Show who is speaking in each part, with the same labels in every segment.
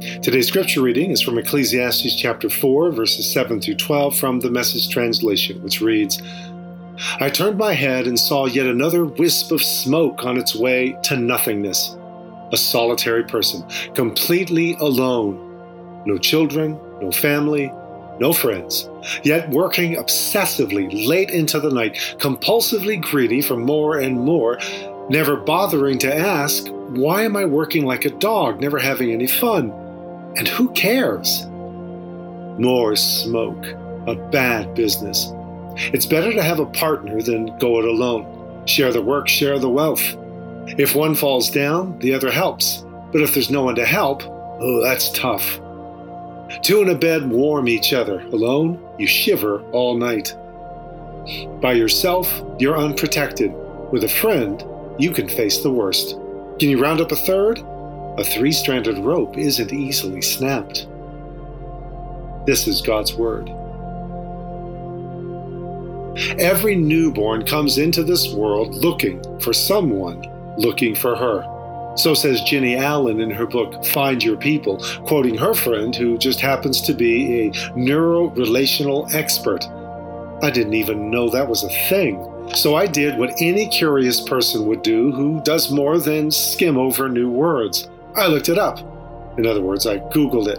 Speaker 1: Today's scripture reading is from Ecclesiastes chapter 4, verses 7 through 12 from the Message translation, which reads I turned my head and saw yet another wisp of smoke on its way to nothingness a solitary person, completely alone. No children, no family, no friends, yet working obsessively late into the night, compulsively greedy for more and more, never bothering to ask, Why am I working like a dog, never having any fun? And who cares? More smoke, a bad business. It's better to have a partner than go it alone. Share the work, share the wealth. If one falls down, the other helps. But if there's no one to help, oh, that's tough. Two in a bed warm each other. Alone, you shiver all night. By yourself, you're unprotected. With a friend, you can face the worst. Can you round up a third? A three stranded rope isn't easily snapped. This is God's Word. Every newborn comes into this world looking for someone looking for her. So says Jennie Allen in her book Find Your People, quoting her friend who just happens to be a neuro relational expert. I didn't even know that was a thing. So I did what any curious person would do who does more than skim over new words. I looked it up. In other words, I Googled it.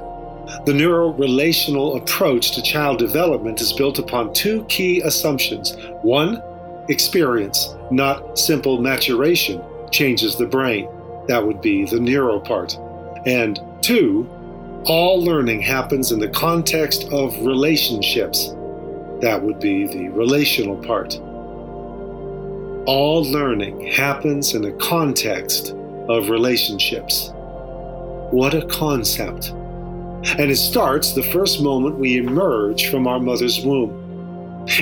Speaker 1: The neuro relational approach to child development is built upon two key assumptions. One, experience, not simple maturation changes the brain. That would be the neuro part. And two, all learning happens in the context of relationships. That would be the relational part. All learning happens in the context of relationships. What a concept. And it starts the first moment we emerge from our mother's womb.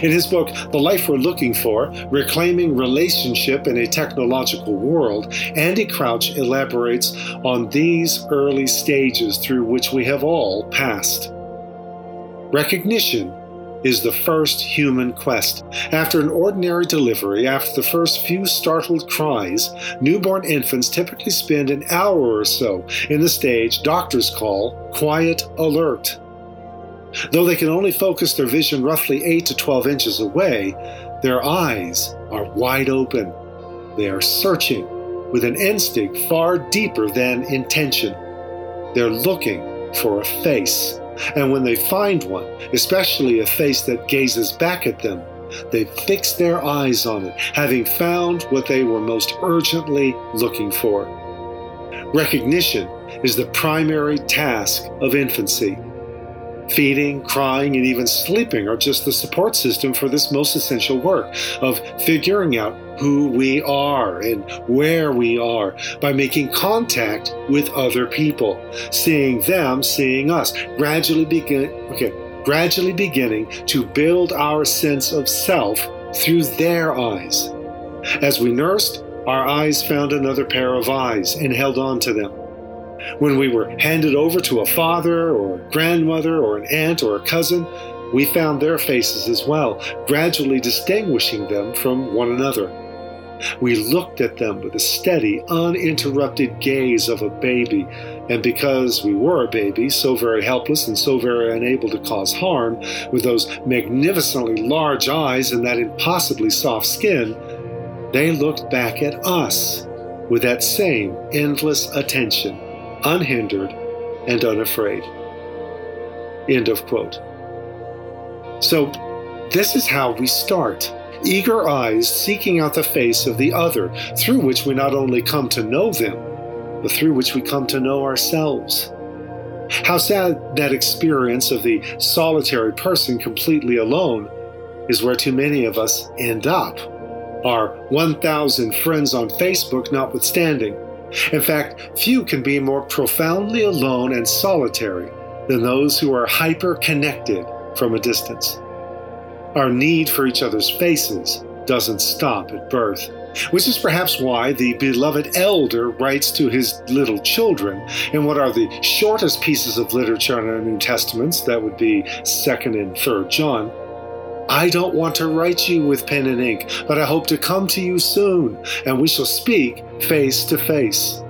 Speaker 1: In his book, The Life We're Looking For Reclaiming Relationship in a Technological World, Andy Crouch elaborates on these early stages through which we have all passed. Recognition is the first human quest. After an ordinary delivery, after the first few startled cries, newborn infants typically spend an hour or so in the stage doctors call quiet alert. Though they can only focus their vision roughly 8 to 12 inches away, their eyes are wide open. They are searching with an instinct far deeper than intention. They're looking for a face. And when they find one, especially a face that gazes back at them, they fix their eyes on it, having found what they were most urgently looking for. Recognition is the primary task of infancy. Feeding, crying, and even sleeping are just the support system for this most essential work of figuring out who we are and where we are by making contact with other people, seeing them, seeing us, gradually begin okay, gradually beginning to build our sense of self through their eyes. As we nursed, our eyes found another pair of eyes and held on to them. When we were handed over to a father or a grandmother or an aunt or a cousin, we found their faces as well, gradually distinguishing them from one another. We looked at them with a steady, uninterrupted gaze of a baby, and because we were a baby, so very helpless and so very unable to cause harm, with those magnificently large eyes and that impossibly soft skin, they looked back at us with that same endless attention unhindered, and unafraid. End of quote. So, this is how we start. eager eyes seeking out the face of the other, through which we not only come to know them, but through which we come to know ourselves. How sad that experience of the solitary person completely alone is where too many of us end up. Our 1,000 friends on Facebook notwithstanding. In fact, few can be more profoundly alone and solitary than those who are hyper connected from a distance. Our need for each other's faces doesn't stop at birth, which is perhaps why the beloved elder writes to his little children in what are the shortest pieces of literature in our New Testaments, that would be 2nd and 3rd John. I don't want to write you with pen and ink, but I hope to come to you soon, and we shall speak face to face.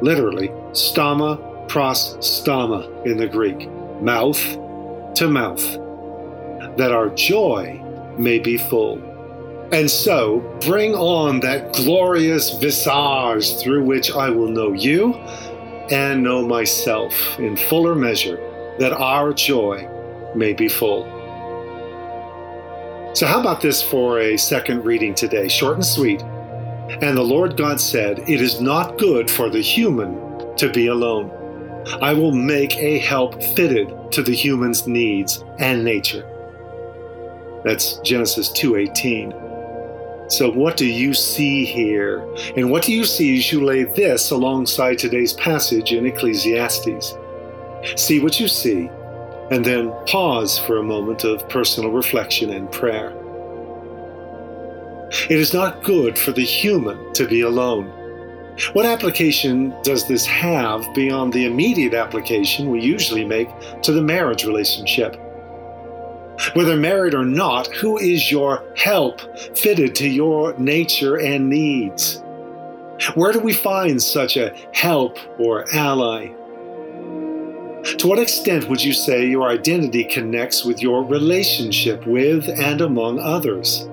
Speaker 1: Literally, stoma pros stoma in the Greek, mouth to mouth, that our joy may be full. And so, bring on that glorious visage through which I will know you and know myself in fuller measure, that our joy may be full. So, how about this for a second reading today? Short and sweet. And the Lord God said, It is not good for the human to be alone. I will make a help fitted to the human's needs and nature. That's Genesis 2:18. So what do you see here? And what do you see as you lay this alongside today's passage in Ecclesiastes? See what you see and then pause for a moment of personal reflection and prayer. It is not good for the human to be alone. What application does this have beyond the immediate application we usually make to the marriage relationship? Whether married or not, who is your help fitted to your nature and needs? Where do we find such a help or ally? To what extent would you say your identity connects with your relationship with and among others?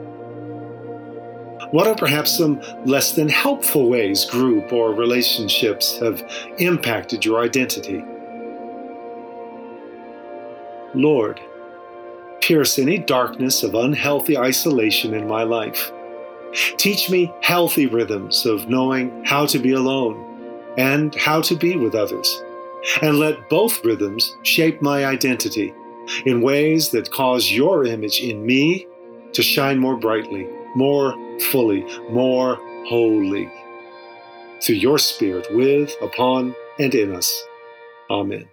Speaker 1: What are perhaps some less than helpful ways group or relationships have impacted your identity? Lord, pierce any darkness of unhealthy isolation in my life. Teach me healthy rhythms of knowing how to be alone and how to be with others and let both rhythms shape my identity in ways that cause your image in me to shine more brightly, more fully, more wholly. Through your Spirit, with, upon, and in us. Amen.